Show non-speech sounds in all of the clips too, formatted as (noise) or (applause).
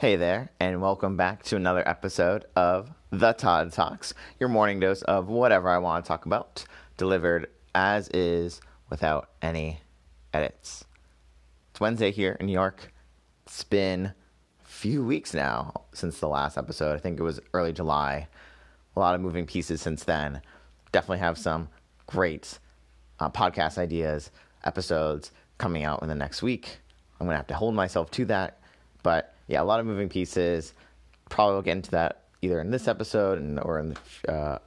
Hey there, and welcome back to another episode of The Todd Talks, your morning dose of whatever I want to talk about, delivered as is without any edits. It's Wednesday here in New York. It's been a few weeks now since the last episode. I think it was early July. A lot of moving pieces since then. Definitely have some great uh, podcast ideas, episodes coming out in the next week. I'm going to have to hold myself to that. But yeah, a lot of moving pieces. Probably will get into that either in this episode and, or in the, uh,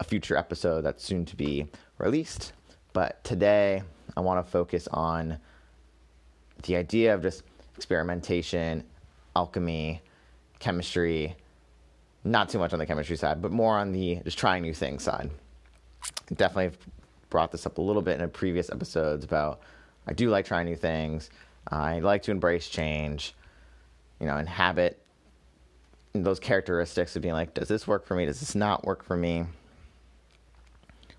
a future episode that's soon to be released. But today, I want to focus on the idea of just experimentation, alchemy, chemistry. Not too much on the chemistry side, but more on the just trying new things side. Definitely brought this up a little bit in previous episodes about I do like trying new things. I like to embrace change, you know, inhabit those characteristics of being like, does this work for me? Does this not work for me?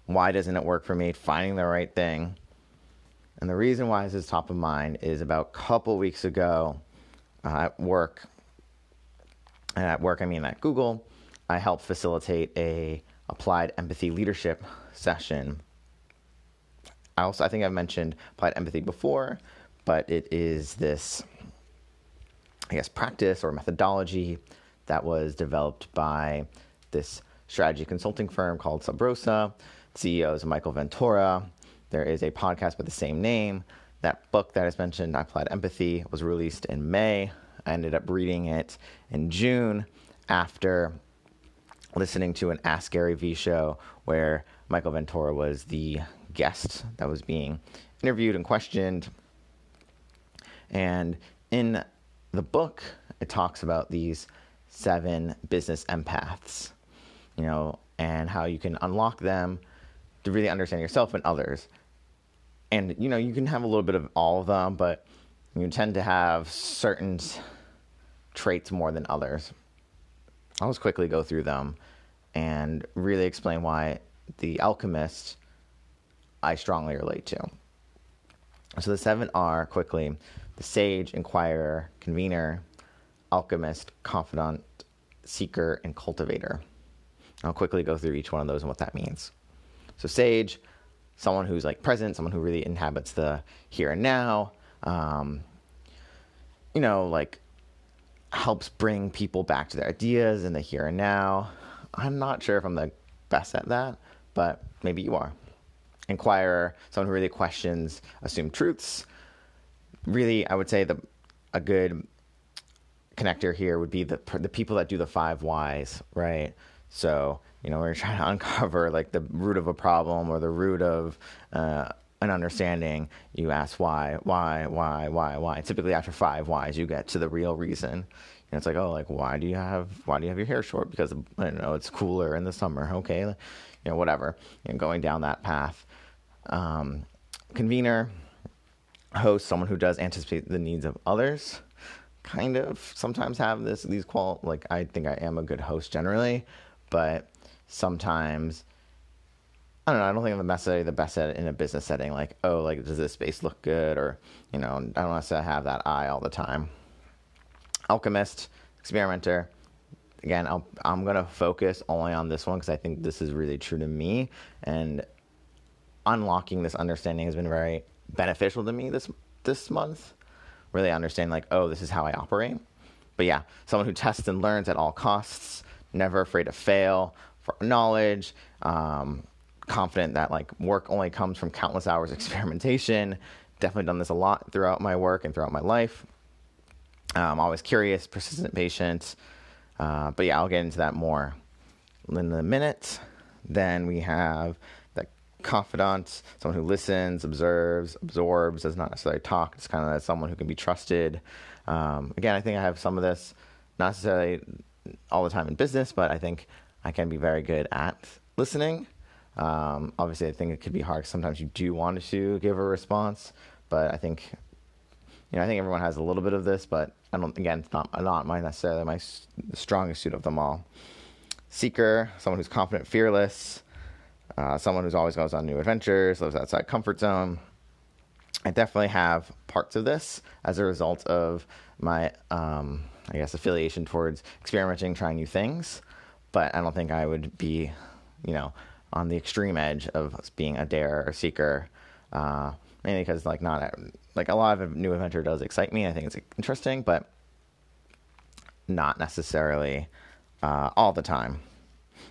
Why doesn't it work for me? Finding the right thing. And the reason why this is top of mind is about a couple weeks ago uh, at work, and at work I mean at Google, I helped facilitate a applied empathy leadership session. I also I think I've mentioned applied empathy before, but it is this I guess practice or methodology that was developed by this strategy consulting firm called Sub Rosa. CEO is Michael Ventura. There is a podcast with the same name. That book that is mentioned, I Applied Empathy, was released in May. I ended up reading it in June after listening to an Ask Gary Vee show where Michael Ventura was the guest that was being interviewed and questioned. And in the book, it talks about these seven business empaths, you know, and how you can unlock them to really understand yourself and others. And, you know, you can have a little bit of all of them, but you tend to have certain traits more than others. I'll just quickly go through them and really explain why the alchemist I strongly relate to. So the seven are quickly the sage, inquirer, convener, alchemist, confidant, seeker, and cultivator. I'll quickly go through each one of those and what that means. So, sage, someone who's like present, someone who really inhabits the here and now, um, you know, like helps bring people back to their ideas in the here and now. I'm not sure if I'm the best at that, but maybe you are. Inquirer, someone who really questions assumed truths, really, I would say the a good connector here would be the the people that do the five whys, right? So you know, we're trying to (laughs) uncover like the root of a problem or the root of uh, an understanding. You ask why, why, why, why, why. Typically, after five whys, you get to the real reason. And it's like, oh, like why do you have why do you have your hair short? Because I don't know, it's cooler in the summer. Okay, you know, whatever. Know, going down that path. Um, convener host, someone who does anticipate the needs of others. Kind of sometimes have this these qual like I think I am a good host generally, but sometimes I don't know. I don't think I'm necessarily the best at it in a business setting. Like, oh, like does this space look good, or you know, I don't necessarily have that eye all the time. Alchemist, experimenter. Again, i am gonna focus only on this one because I think this is really true to me, and unlocking this understanding has been very beneficial to me this this month. Really understand like, oh, this is how I operate. But yeah, someone who tests and learns at all costs, never afraid to fail for knowledge, um, confident that like work only comes from countless hours of (laughs) experimentation. Definitely done this a lot throughout my work and throughout my life. Um, always curious, persistent, patient. Uh, but yeah, I'll get into that more in a minute. Then we have confidant, someone who listens, observes, absorbs, does not necessarily talk. It's kind of someone who can be trusted. Um, again, I think I have some of this, not necessarily all the time in business, but I think I can be very good at listening. Um, obviously, I think it could be hard. Sometimes you do want to give a response, but I think, you know, I think everyone has a little bit of this, but I don't. Again, it's not not my necessarily my strongest suit of them all. Seeker, someone who's confident, fearless uh, someone who's always goes on new adventures, lives outside comfort zone. I definitely have parts of this as a result of my, um, I guess, affiliation towards experimenting, trying new things. But I don't think I would be, you know, on the extreme edge of being a dare or seeker. Uh, mainly because like not like a lot of new adventure does excite me. I think it's interesting, but not necessarily uh, all the time.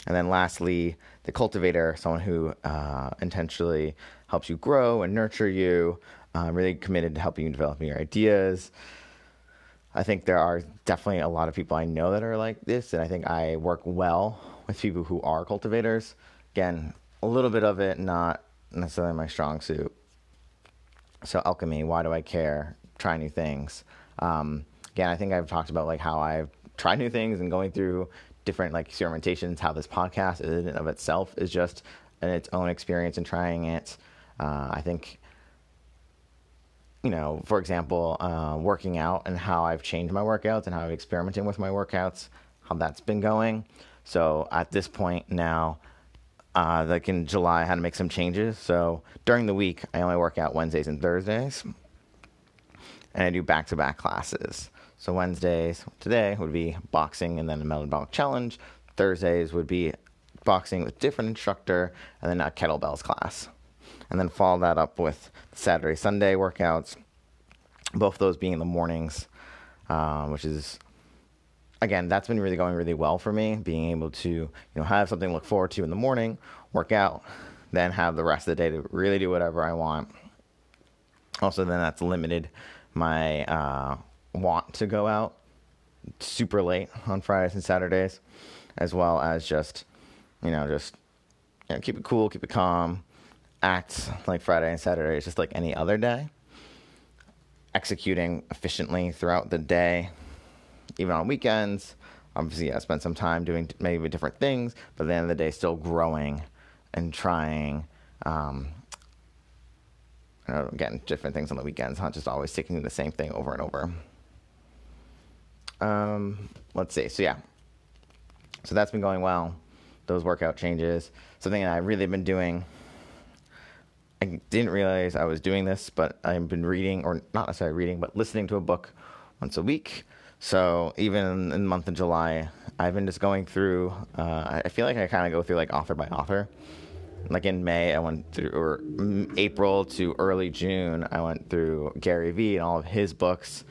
And then lastly, the cultivator, someone who uh, intentionally helps you grow and nurture you, uh, really committed to helping you develop your ideas. I think there are definitely a lot of people I know that are like this, and I think I work well with people who are cultivators. Again, a little bit of it, not necessarily my strong suit. So alchemy, why do I care? Try new things. Um, again, I think I've talked about like how I've tried new things and going through different like experimentations. How this podcast in and of itself is just in its own experience and trying it. Uh, I think you know, for example, uh, working out and how I've changed my workouts and how I've experimenting with my workouts, how that's been going. So at this point now, uh, like in July, I had to make some changes. So during the week, I only work out Wednesdays and Thursdays, and I do back to back classes. So Wednesdays today would be boxing and then a metabolic challenge. Thursdays would be boxing with different instructor and then a kettlebells class and then follow that up with Saturday, Sunday workouts. Both those being in the mornings, uh, which is again that's been really going really well for me. Being able to you know have something to look forward to in the morning, work out, then have the rest of the day to really do whatever I want. Also, then that's limited my uh, want to go out super late on Fridays and Saturdays, as well as just you know just you know, keep it cool, keep it calm, act like Friday and Saturday is just like any other day, executing efficiently throughout the day, even on weekends. Obviously, I spend some time doing maybe different things, but at the end of the day, still growing and trying. Um, you know, getting different things on the weekends, not just always sticking to the same thing over and over. Um, let's see. So yeah, so that's been going well. Those workout changes. Something that I've really been doing I didn't realize I was doing this, but I've been reading, or not necessarily reading, but listening to a book once a week. So even in the month of July, I've been just going through. Uh, I feel like I kind of go through like author by author. Like in May, I went through, or April to early June, I went through Gary Vee and all of his books.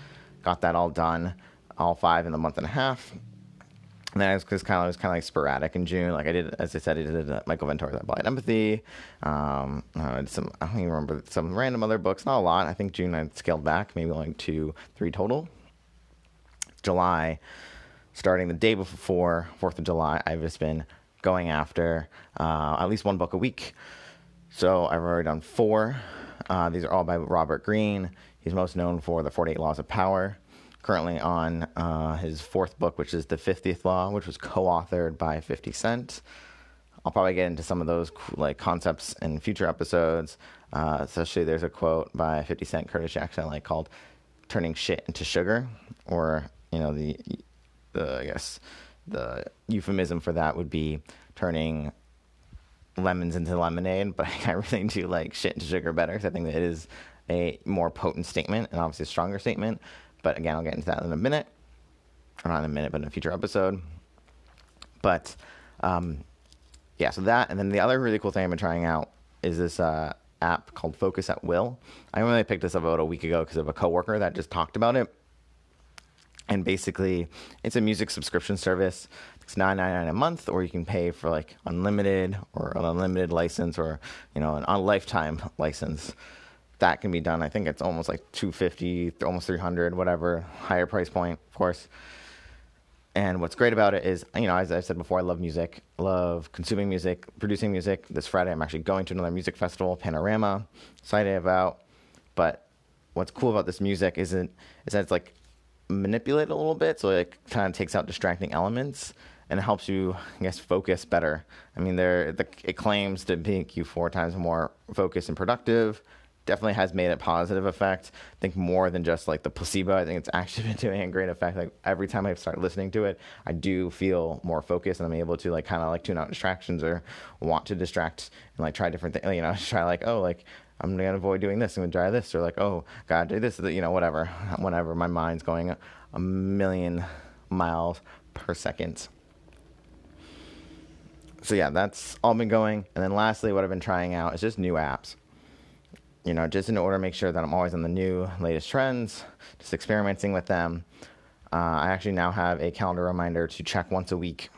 Got that all done, all five in a month and a half. And then I was just kind of was kind of like sporadic in June. Like I did, as I said, I did uh, Michael Ventura's Applied Empathy. Um, I did some I don't even remember some random other books. Not a lot. I think June I scaled back, maybe like two, three total. July, starting the day before Fourth of July, I've just been going after uh, at least one book a week. So I've already done four. Uh, these are all by Robert Greene. He's most known for the 48 Laws of Power currently on uh, his fourth book, which is The 50th Law, which was co authored by 50 Cent. I'll probably get into some of those like concepts in future episodes. Uh, especially, there's a quote by 50 Cent, Curtis Jackson, like called "turning shit into sugar," or you know the, the I guess the euphemism for that would be turning lemons into lemonade. But (laughs) I really do like shit into sugar better because I think that it is a more potent statement and obviously a stronger statement. But again, I'll get into that in a minute. Or not in a minute, but in a future episode. But um, yeah, so that. And then the other really cool thing I've been trying out is this uh, app called Focus at Will. I only picked this up about a week ago because of a coworker that just talked about it. And basically, it's a music subscription service. It's nine ninety nine a month, or you can pay for like unlimited or an unlimited license, or you know, an on lifetime license that can be done. I think it's almost like 250, almost 300, whatever, higher price point, of course. And what's great about it is, you know, as I've said before, I love music, love consuming music, producing music. This Friday, I'm actually going to another music festival, Panorama, excited about. But what's cool about this music isn't is that it's like manipulated a little bit, so it kind of takes out distracting elements and it helps you, I guess, focus better. I mean, there the, it claims to make you four times more focused and productive definitely has made a positive effect. I think more than just like the placebo. I think it's actually (laughs) been doing a great effect. Like every time I start listening to it, I do feel more focused and I'm able to like kind of like tune out distractions or want to distract and like try different things. You know, (laughs) try like oh like I'm gonna avoid doing this. I'm gonna try this or like oh God do this. You know whatever. (laughs) Whenever my mind's going a million miles per second. So yeah, that's all been going. And then lastly, what I've been trying out is just new apps. You know, just in order to make sure that I'm always on the new latest trends, just experimenting with them. Uh, I actually now have a calendar reminder to check once a week.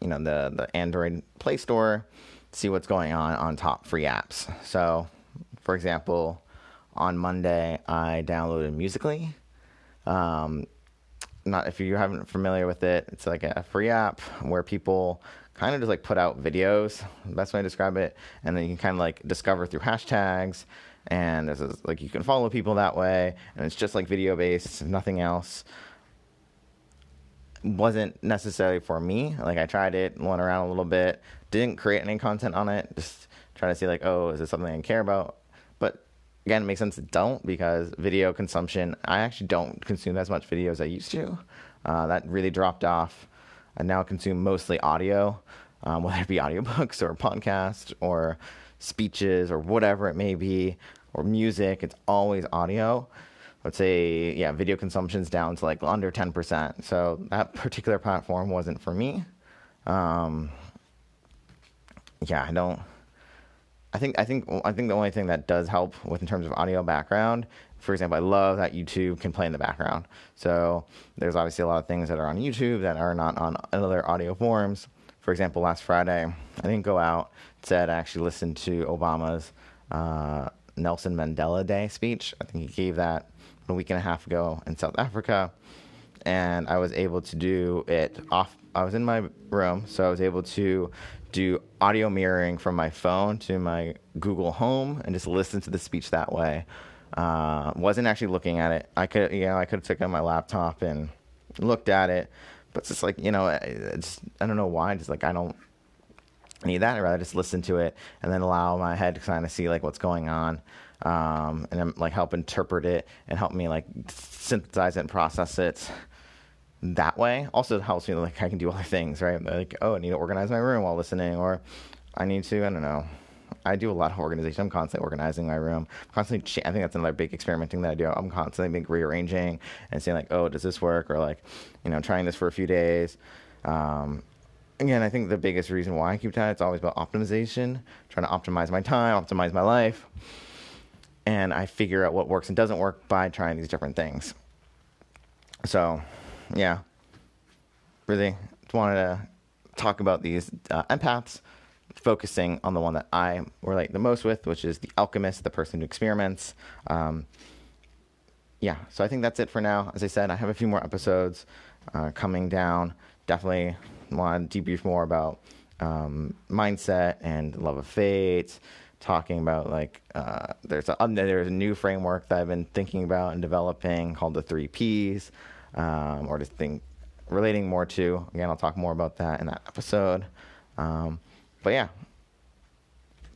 You know, the the Android Play Store, see what's going on on top free apps. So, for example, on Monday I downloaded Musical.ly. Um, not if you haven't familiar with it, it's like a free app where people kind of just like put out videos. Best way to describe it, and then you can kind of like discover through hashtags, and this is like you can follow people that way, and it's just like video based, nothing else. Wasn't necessarily for me. Like I tried it, went around a little bit, didn't create any content on it. Just trying to see like, oh, is this something I care about? But again, it makes sense to don't because video consumption. I actually don't consume as much video as I used to. Uh, that really dropped off. I now consume mostly audio, um, (laughs) whether it be audiobooks or podcasts or speeches or whatever it may be, or music. It's always audio. Let's say, yeah, video consumption's down to like under 10%. So that (laughs) particular platform wasn't for me. Um, yeah, I don't. I think I think I think the only thing that does help with in terms of audio background, for example, I love that YouTube can play in the background. So there's obviously a lot of things that are on YouTube that are not on other audio forms. For example, last Friday, I didn't go out. Said I actually listened to Obama's uh, Nelson Mandela Day speech. I think he gave that a week and a half ago in South Africa, and I was able to do it off. I was in my room, so I was able to do audio mirroring from my phone to my Google Home and just listen to the speech that way. Uh, wasn't actually looking at it. I could, you know, I could have taken my laptop and looked at it, but it's just like, you know, it's, I don't know why. Just like I don't need that. I'd rather just listen to it and then allow my head to kind of see like what's going on, um, and then like help interpret it and help me like synthesize it and process it that way also helps me like I can do other things, right? Like, oh, I need to organize my room while listening, or I need to, I don't know. I do a lot of organization. I'm constantly organizing my room. I'm constantly, cha- I think that's another big experimenting that I do. I'm constantly rearranging and saying like, oh, does this work? Or like, you know, trying this for a few days. Um, again, I think the biggest reason why I keep that it's always about optimization, trying to optimize my time, optimize my life, and I figure out what works and doesn't work by trying these different things. So yeah, really wanted to talk about these uh, empaths, focusing on the one that I relate the most with, which is the alchemist, the person who experiments. Um, yeah, so I think that's it for now. As I said, I have a few more episodes uh, coming down. Definitely want to debrief more about um, mindset and love of fate. Talking about like uh, there's a there's a new framework that I've been thinking about and developing called the three Ps um, or to think relating more to. Again, I'll talk more about that in that episode. Um, but yeah,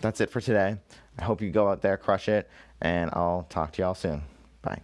that's it for today. I hope you go out there, crush it, and I'll talk to y'all soon. Bye.